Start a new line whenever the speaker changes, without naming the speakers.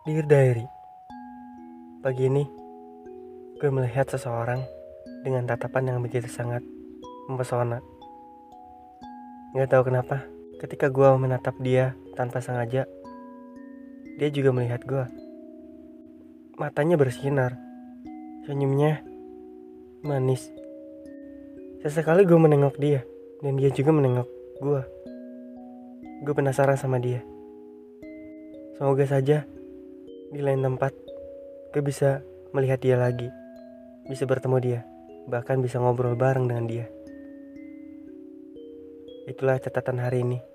Dear Diary Pagi ini Gue melihat seseorang Dengan tatapan yang begitu sangat Mempesona. Gak tahu kenapa Ketika gue menatap dia tanpa sengaja Dia juga melihat gue Matanya bersinar Senyumnya Manis. Sesekali gue menengok dia Dan dia juga menengok gue Gue penasaran sama dia. Semoga saja di lain tempat gue bisa melihat dia lagi. Bisa bertemu dia bahkan bisa ngobrol bareng dengan dia. Itulah catatan hari ini